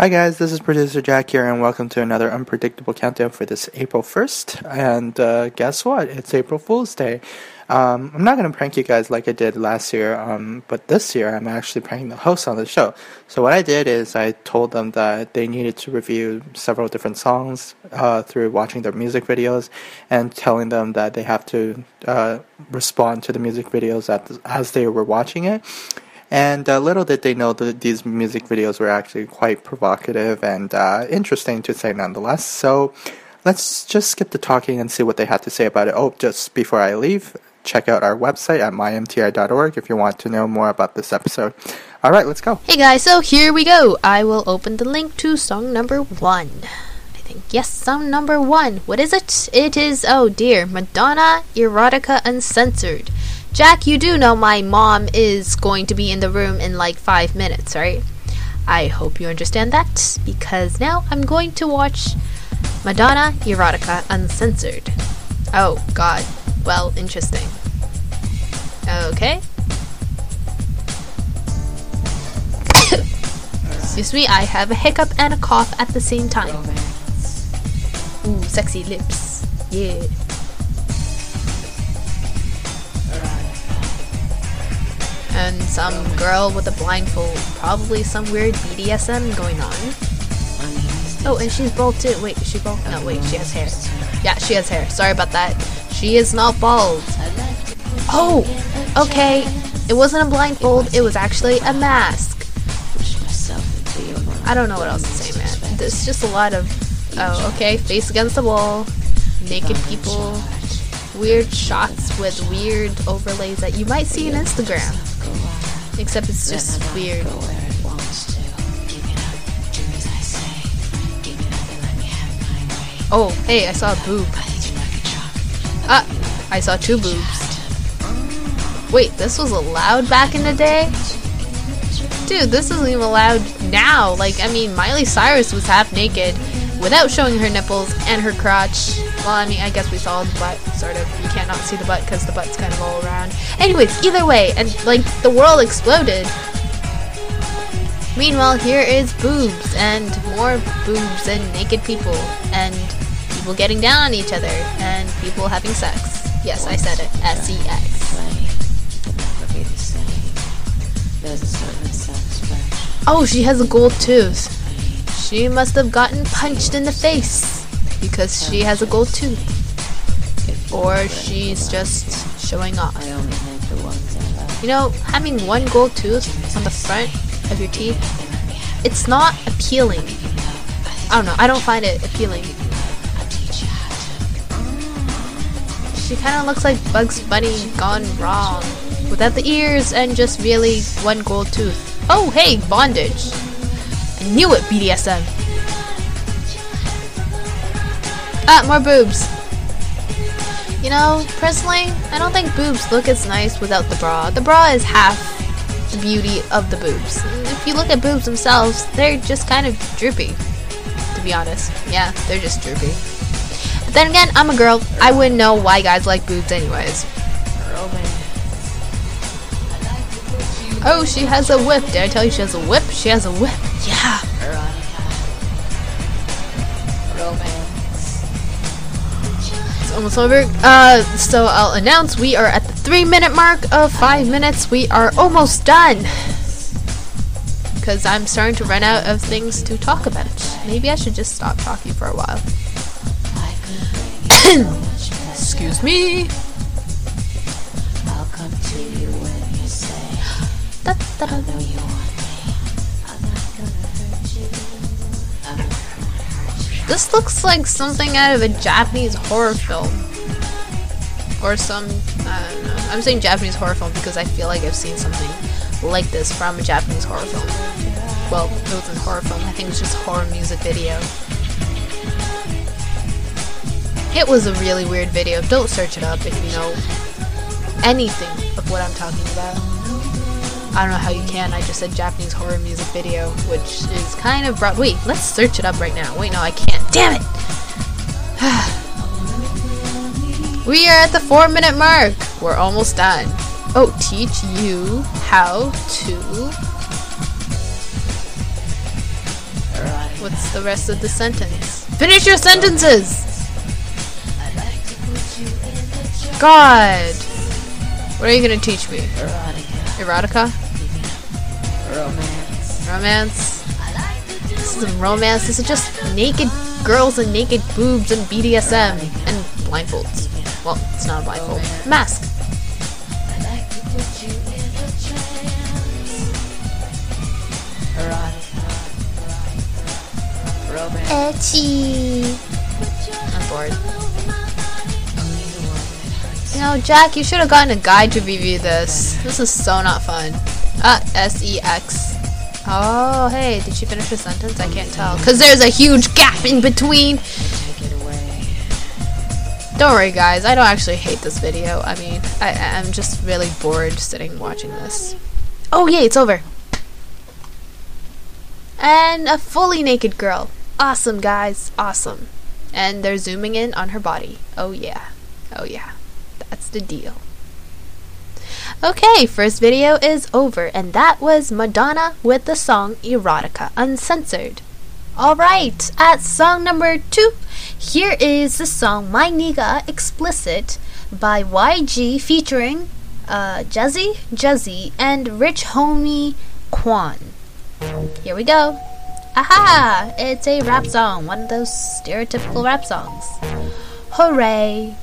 Hi guys, this is producer Jack here, and welcome to another unpredictable countdown for this April 1st. And uh, guess what? It's April Fool's Day. Um, I'm not going to prank you guys like I did last year, um, but this year I'm actually pranking the hosts on the show. So what I did is I told them that they needed to review several different songs uh, through watching their music videos, and telling them that they have to uh, respond to the music videos as they were watching it. And uh, little did they know that these music videos were actually quite provocative and uh, interesting to say nonetheless. So let's just skip the talking and see what they had to say about it. Oh, just before I leave, check out our website at mymti.org if you want to know more about this episode. All right, let's go. Hey guys, so here we go. I will open the link to song number one. I think, yes, song number one. What is it? It is, oh dear, Madonna Erotica Uncensored. Jack, you do know my mom is going to be in the room in like five minutes, right? I hope you understand that because now I'm going to watch Madonna Erotica Uncensored. Oh, God. Well, interesting. Okay. Excuse me, I have a hiccup and a cough at the same time. Ooh, sexy lips. Yeah. And some girl with a blindfold. Probably some weird BDSM going on. Oh, and she's bald too. Wait, is she bald? No, wait, she has hair. Yeah, she has hair. Sorry about that. She is not bald. Oh, okay. It wasn't a blindfold, it was actually a mask. I don't know what else to say, man. There's just a lot of. Oh, okay. Face against the wall. Naked people. Weird shots with weird overlays that you might see on Instagram. Except it's just weird. Oh, hey, I saw a boob. Ah, I saw two boobs. Wait, this was allowed back in the day? Dude, this isn't even allowed now. Like, I mean, Miley Cyrus was half naked without showing her nipples and her crotch. Well, I mean, I guess we saw the butt, sort of. You cannot see the butt because the butt's kind of all around. Anyways, either way, and like the world exploded. Meanwhile, here is boobs and more boobs and naked people and people getting down on each other and people having sex. Yes, I said it. S E X. Oh, she has a gold tooth. She must have gotten punched in the face because she has a gold tooth. Or she's just showing off. You know, having one gold tooth on the front of your teeth, it's not appealing. I don't know, I don't find it appealing. She kind of looks like Bugs Bunny gone wrong. Without the ears and just really one gold tooth. Oh, hey, bondage. I knew it, BDSM. Ah, more boobs. You know, personally, I don't think boobs look as nice without the bra. The bra is half the beauty of the boobs. If you look at boobs themselves, they're just kind of droopy. To be honest. Yeah, they're just droopy. But then again, I'm a girl. I wouldn't know why guys like boobs anyways. Oh, she has a whip. Did I tell you she has a whip? She has a whip. Yeah. It's almost over. Uh, so I'll announce we are at the three minute mark of five minutes. We are almost done. Because I'm starting to run out of things to talk about. Maybe I should just stop talking for a while. Excuse me. Da, da, da. This looks like something out of a Japanese horror film. Or some, I don't know. I'm saying Japanese horror film because I feel like I've seen something like this from a Japanese horror film. Well, it wasn't a horror film, I think it was just a horror music video. It was a really weird video. Don't search it up if you know anything of what I'm talking about. I don't know how you can. I just said Japanese horror music video, which is kind of broad. Wait, let's search it up right now. Wait, no, I can't. Damn it! we are at the four minute mark. We're almost done. Oh, teach you how to What's the rest of the sentence? Finish your sentences! God! What are you gonna teach me? Erotica? Romance. Romance? This isn't romance, this is just naked girls and naked boobs and BDSM and blindfolds. Well, it's not a blindfold. Mask. Etchy. I'm bored. You know, Jack, you should have gotten a guide to review this. This is so not fun. Ah, S-E-X. Oh, hey, did she finish the sentence? I can't tell. Because there's a huge gap in between. Take it away. Don't worry, guys. I don't actually hate this video. I mean, I, I'm just really bored sitting watching this. Oh, yay, it's over. And a fully naked girl. Awesome, guys. Awesome. And they're zooming in on her body. Oh, yeah. Oh, yeah. That's the deal. Okay, first video is over, and that was Madonna with the song Erotica Uncensored. Alright, at song number two, here is the song My Nigga Explicit by YG featuring uh, Jazzy, Jazzy, and Rich Homie Quan. Here we go. Aha! It's a rap song, one of those stereotypical rap songs. Hooray!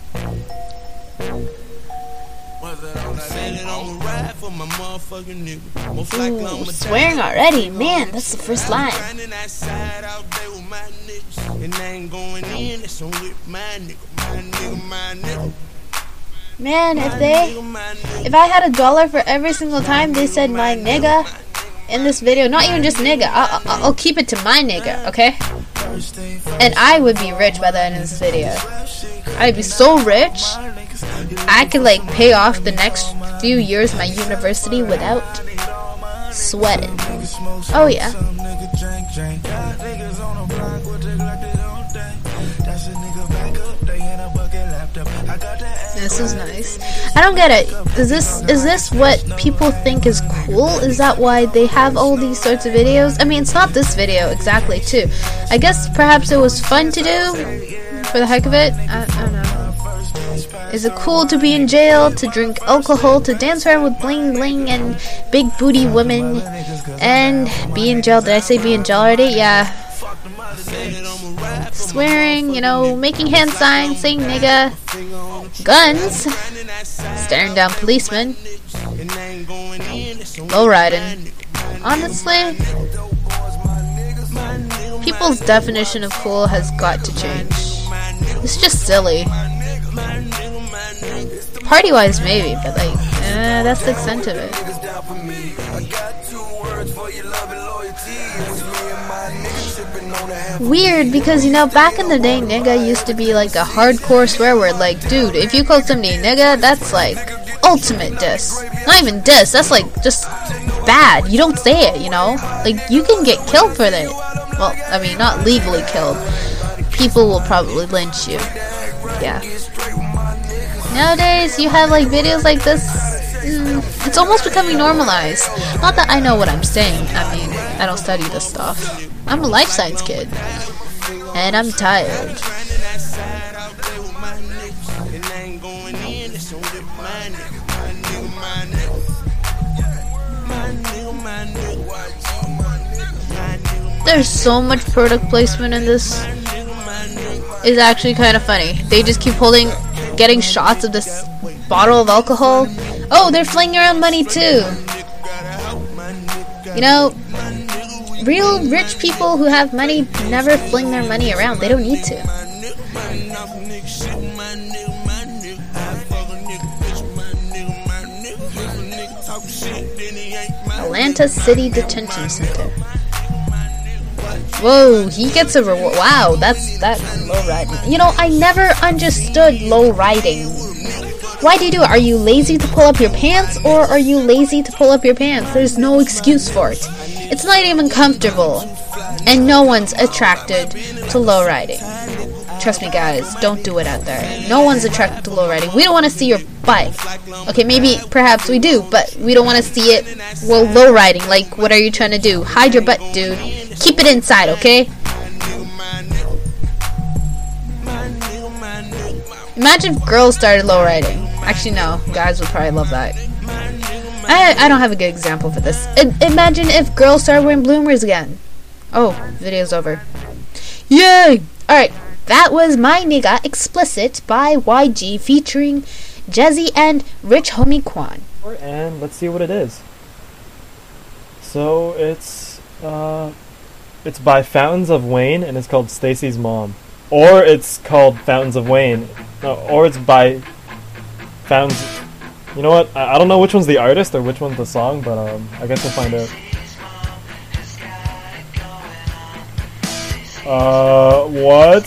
Ooh, swearing already, man, that's the first line. Man, if they, if I had a dollar for every single time they said my nigga in this video, not even just nigga, I'll, I'll, I'll keep it to my nigga, okay? And I would be rich by the end of this video. I'd be so rich, I could like pay off the next few years my university without sweating. Oh yeah. This is nice. I don't get it. Is this is this what people think is cool? Is that why they have all these sorts of videos? I mean, it's not this video exactly, too. I guess perhaps it was fun to do for the heck of it. Know. Is it cool to be in jail, to drink alcohol, to dance around with bling bling and big booty women, and be in jail? Did I say be in jail already? Yeah. Swearing, you know, making hand signs, saying nigga, guns, staring down policemen, low riding. Honestly, people's definition of cool has got to change. It's just silly. Party wise, maybe, but like, eh, that's the extent of it. Weird because you know back in the day, nigga used to be like a hardcore swear word. Like, dude, if you call somebody nigga, that's like ultimate diss. Not even diss. That's like just bad. You don't say it. You know, like you can get killed for that. Well, I mean, not legally killed. People will probably lynch you. Yeah. Nowadays, you have like videos like this. Mm, it's almost becoming normalized. Not that I know what I'm saying. I mean, I don't study this stuff. I'm a life science kid. And I'm tired. There's so much product placement in this. It's actually kind of funny. They just keep holding, getting shots of this bottle of alcohol. Oh, they're flinging around money too. You know, real rich people who have money never fling their money around. They don't need to. Atlanta City Detention Center. Whoa, he gets a reward. Wow, that's that's low riding. You know, I never understood low riding. Why do you do it? Are you lazy to pull up your pants, or are you lazy to pull up your pants? There's no excuse for it. It's not even comfortable, and no one's attracted to low riding. Trust me, guys, don't do it out there. No one's attracted to riding We don't want to see your butt. Okay, maybe, perhaps we do, but we don't want to see it Well, low riding. Like, what are you trying to do? Hide your butt, dude. Keep it inside, okay? Imagine if girls started low riding. Actually, no, guys would probably love that. I, I don't have a good example for this. I, imagine if girls started wearing bloomers again. Oh, video's over. Yay! Alright, that was My Nigga Explicit by YG featuring Jeezy and Rich Homie Quan. and let's see what it is. So it's uh, it's by Fountains of Wayne and it's called Stacy's Mom, or it's called Fountains of Wayne, no, or it's by Fountains. You know what? I, I don't know which one's the artist or which one's the song, but um, I guess we'll find out. Uh, what?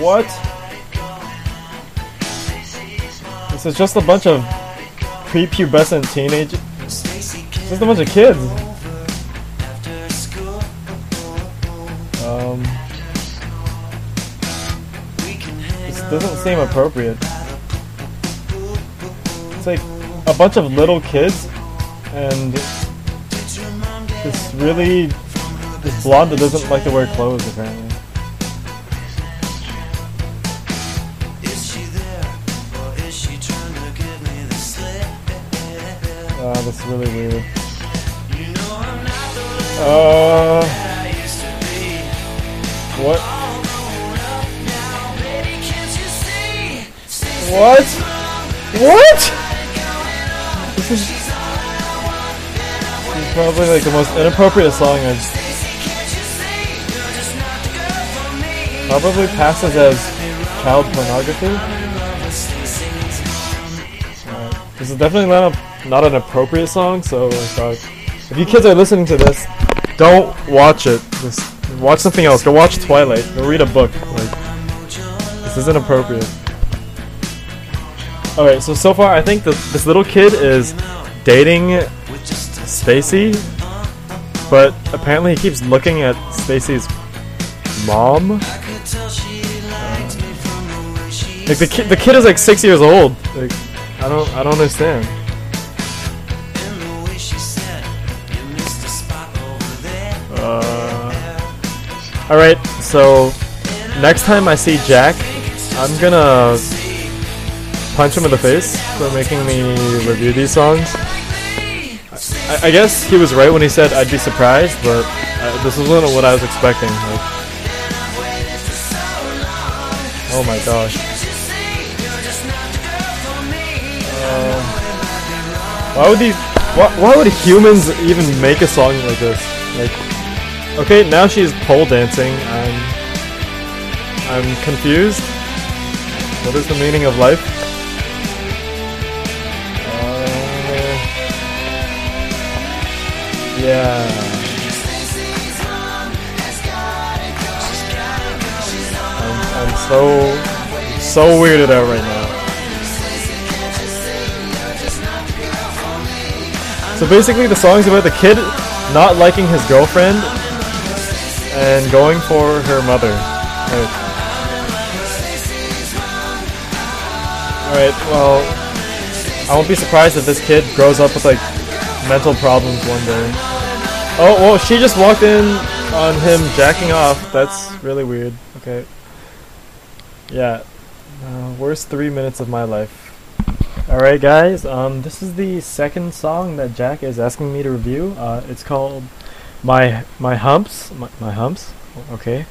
What? This is just a bunch of prepubescent teenagers. This is just a bunch of kids. Um, this doesn't seem appropriate. It's like a bunch of little kids and this really this blonde that doesn't like to wear clothes apparently. Uh, that's really weird. Uh, what? What? What? This is, this is probably like the most inappropriate song I've probably passes as child pornography. Alright, This is definitely not a, not an appropriate song, so like, uh, if you kids are listening to this, don't watch it. Just watch something else. Go watch Twilight. Go read a book. Like, this isn't appropriate. Alright, so so far I think this little kid is dating Stacy, but apparently he keeps looking at Stacy's mom. Like the kid, the kid is like six years old. Like, I don't, I don't understand. Uh, all right, so next time I see Jack, I'm gonna punch him in the face for making me review these songs. I, I guess he was right when he said I'd be surprised, but uh, this wasn't what I was expecting. Like, oh my gosh. Uh, why would these? Why, why would humans even make a song like this? Like, okay, now she's pole dancing. I'm, I'm confused. What is the meaning of life? Uh, yeah. So, so weirded out right now. So basically, the song's about the kid not liking his girlfriend and going for her mother. Right. Alright, well, I won't be surprised if this kid grows up with like mental problems one day. Oh, well, she just walked in on him jacking off. That's really weird. Okay. Yeah. Uh, worst three minutes of my life. Alright guys, um, this is the second song that Jack is asking me to review. Uh, it's called My My Humps. My, my Humps? Okay.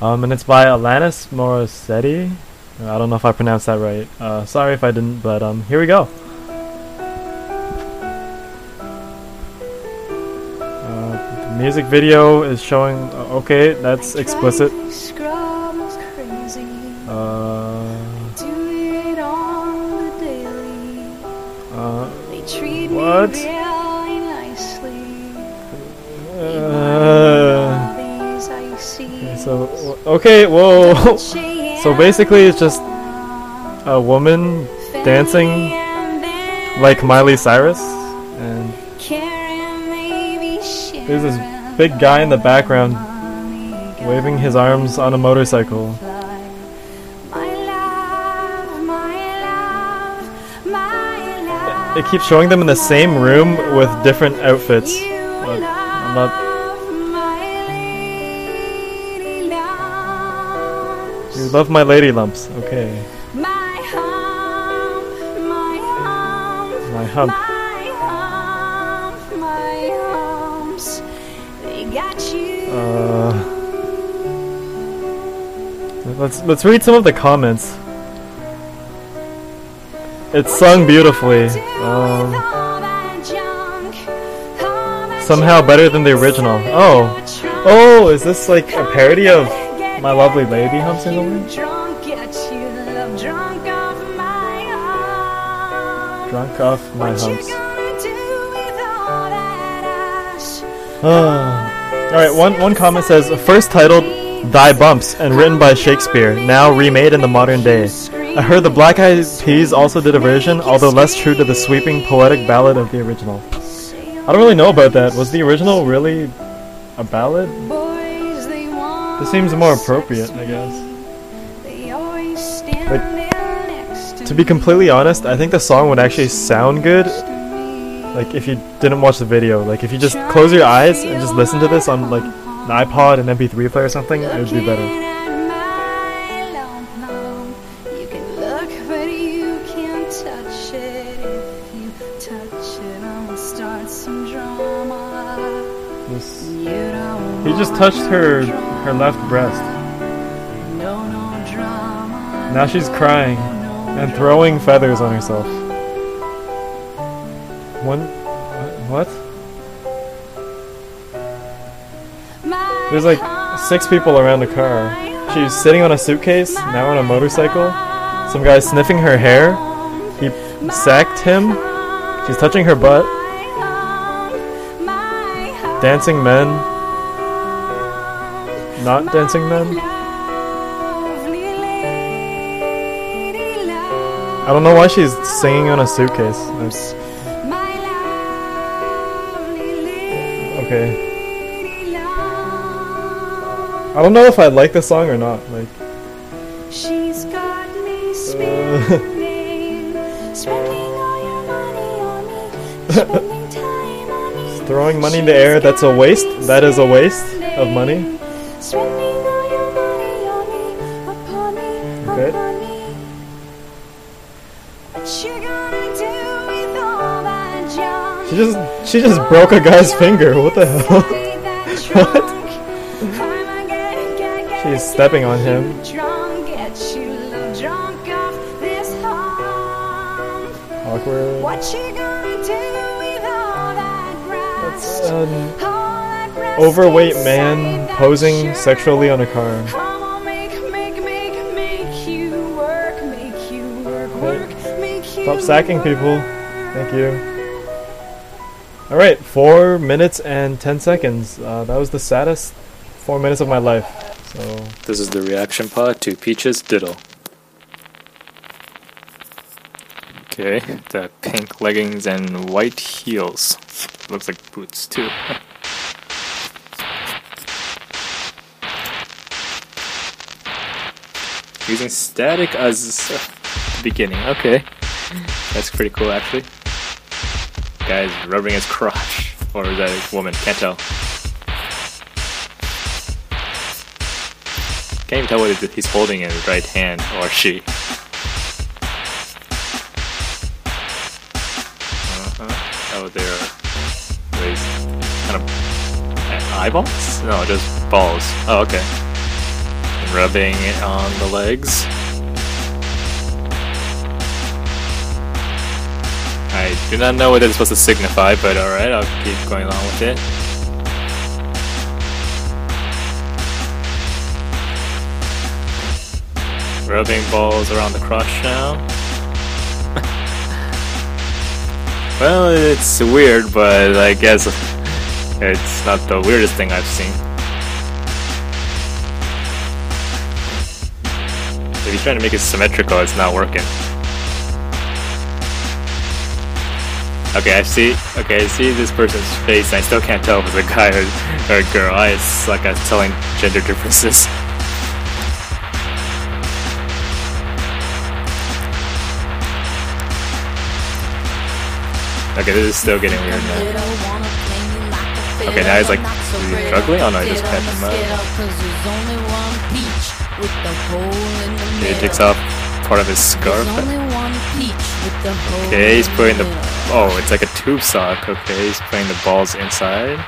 Um, and it's by Alanis Morissette. I don't know if I pronounced that right. Uh, sorry if I didn't, but um, here we go. Uh, the music video is showing. Uh, okay, that's explicit. Uh, Do it on the daily. uh, What? Uh, so okay, whoa. so basically, it's just a woman dancing like Miley Cyrus, and there's this big guy in the background waving his arms on a motorcycle. It keeps showing them in the same room with different outfits. I'm not. You love my lady lumps. Okay. My hump, my hump, My hump. my hump, my humps. They got you. Uh, let's let's read some of the comments. It's sung beautifully. Um, somehow better than the original. Oh, oh, is this like a parody of My Lovely Lady Humps in the Wind? Drunk, love, drunk off my. Drunk off my humps. gonna do with all that ash? Ah. All right, one one comment says first titled "Thy Bumps" and written by Shakespeare, now remade in the modern day. I heard the Black Eyed Peas also did a version, although less true to the sweeping poetic ballad of the original. I don't really know about that. Was the original really a ballad? This seems more appropriate, I guess. Like, To be completely honest, I think the song would actually sound good like if you didn't watch the video. Like if you just close your eyes and just listen to this on like an iPod, an MP3 player or something, it would be better. He just touched her her left breast. Now she's crying and throwing feathers on herself. One what? There's like six people around the car. She's sitting on a suitcase, now on a motorcycle. Some guy's sniffing her hair. He sacked him. She's touching her butt. Dancing men. Not dancing men. I don't know why she's singing on a suitcase. Okay. I don't know if I like this song or not. Like, She's got me spending, spending all your money on me, spending time on me. throwing money in the air, that's a waste. That is a waste of money. Spending all your money on me, upon me, Okay. me. What you gonna do with all that junk? She just she just broke a guy's finger. What the hell? what? She's stepping on him. Drunk, get you drunk off this hump. Awkward. What you gonna do with all that That's breast? an All that breast overweight man posing sexually on a car. Come on, make, make, make, make you work, make you work, work, make you Stop sacking people. Thank you. All right, four minutes and ten seconds. Uh, that was the saddest four minutes of my life. So This is the reaction pod to Peach's Diddle. Okay, the pink leggings and white heels. Looks like boots too. Using static as uh, beginning. Okay, that's pretty cool actually. Guy's rubbing his crotch, or is that a woman? Can't tell. Can't even tell what he's holding in his right hand or she. Uh-huh. Oh, they're kind of uh, eyeballs? No, just balls. Oh, okay. Rubbing it on the legs. I do not know what it's supposed to signify, but alright, I'll keep going along with it. Rubbing balls around the crotch now. well, it's weird, but I guess it's not the weirdest thing I've seen. If he's trying to make it symmetrical, it's not working. Okay, I see. Okay, I see this person's face. I still can't tell if it's a guy or, or a girl. I suck at telling gender differences. Okay, this is still getting weird now. Okay, now he's like struggling. Oh no, he just catching him up. Okay, he takes off part of his scarf. Okay, he's putting the. Oh, it's like a tube sock. Okay, he's putting the balls inside.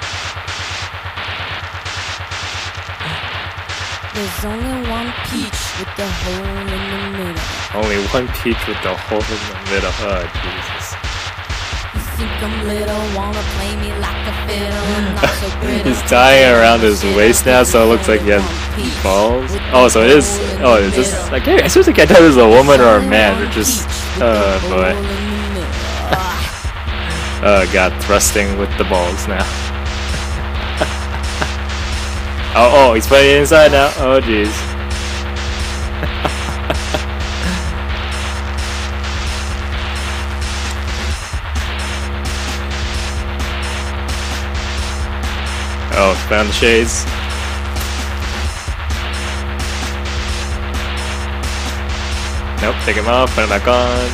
There's only one peach with the hole in the middle. Only one peach with the hole in the middle. Oh, Jesus. Think I'm little, wanna play me like a fiddle. I'm not so. He's tying it around his waist now, so it looks like he has balls. Oh, so it is. Oh, is this? I can't. I seriously can't tell if it's a woman or a man. They're just. Oh boy. Oh god, thrusting with the balls now. oh, oh, he's it inside now. Oh jeez. Oh, found the shades. Nope, take him off, put him back on.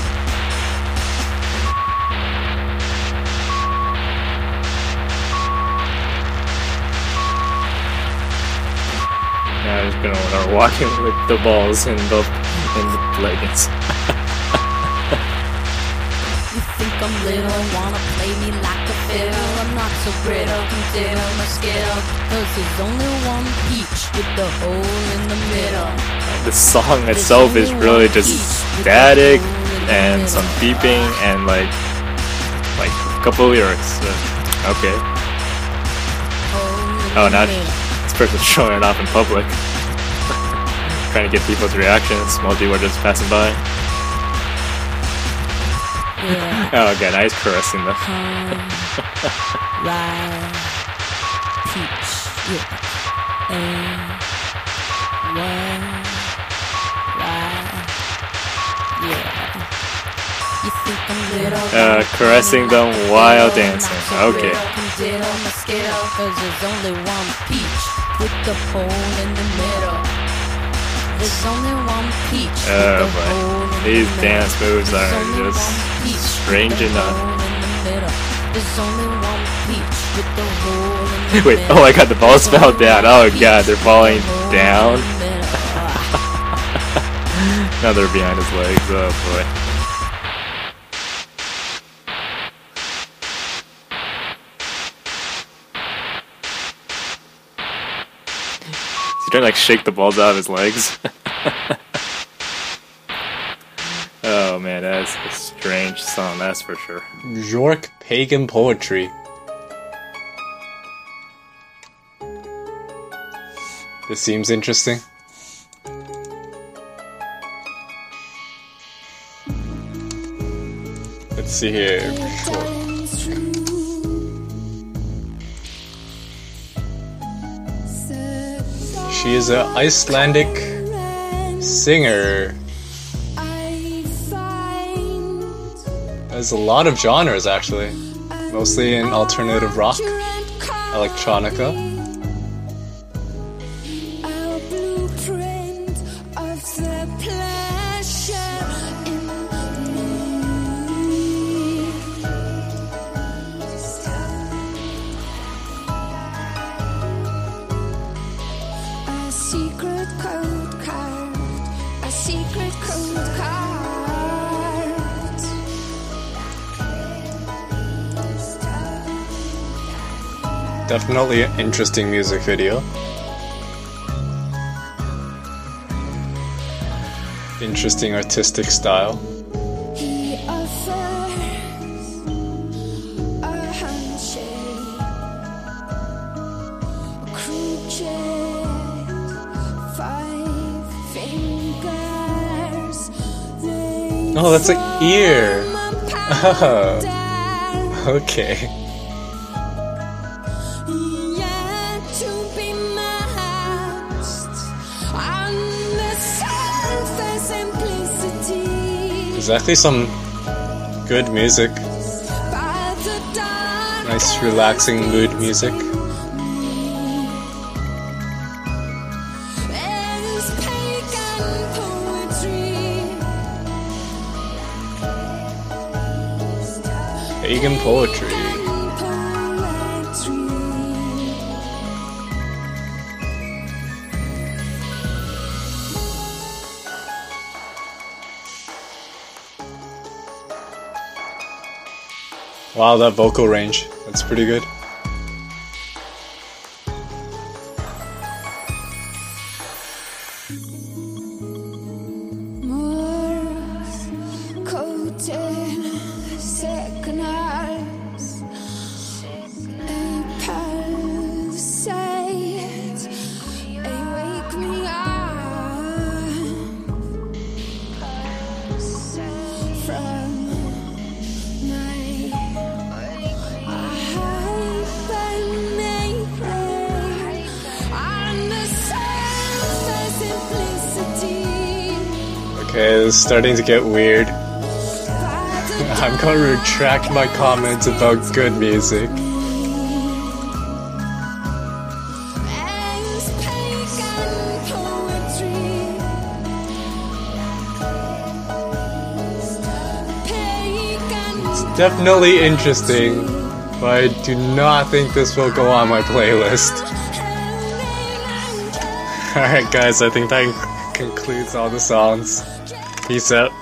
Now I'm just gonna start walking with the balls in both in the leggings. You think I'm little, wanna play me like so brittle, my skill. Cause there's only one peach with the hole in the middle. The song itself is really just static and some beeping and like like a couple lyrics. Uh, okay. Oh, now this person's showing it off in public. Trying to get people's reactions while people are just passing by. Yeah. Oh, okay, now he's caressing them. Right. Peach. Yeah. And one. Right. Yeah. You think I'm little? Uh, caressing them while dancing. Okay. Cause there's only one peach with the hole in the middle. Oh, boy. These dance moves are just strange enough. hole in the middle. There's only one peach with the hole in the Wait, oh my god, the balls fell down. Oh god, they're falling down. Now they're behind his legs. Oh boy. Trying to like shake the balls out of his legs. oh man, that's a strange song, that's for sure. Bjork pagan poetry. This seems interesting. Let's see here. She is an Icelandic singer. There's a lot of genres actually, mostly in alternative rock, electronica. Definitely an interesting music video. Interesting artistic style. He offers a handshake, a crooked five fingers. They Oh, that's an ear. Oh, okay. Actually some good music. Nice, relaxing mood music. Pagan. Poetry. Wow, that vocal range. That's pretty good. It's starting to get weird. I'm gonna retract my comments about good music. Pagan Definitely interesting, but I do not think this will go on my playlist. Alright, guys, I think that concludes all the songs. Peace out.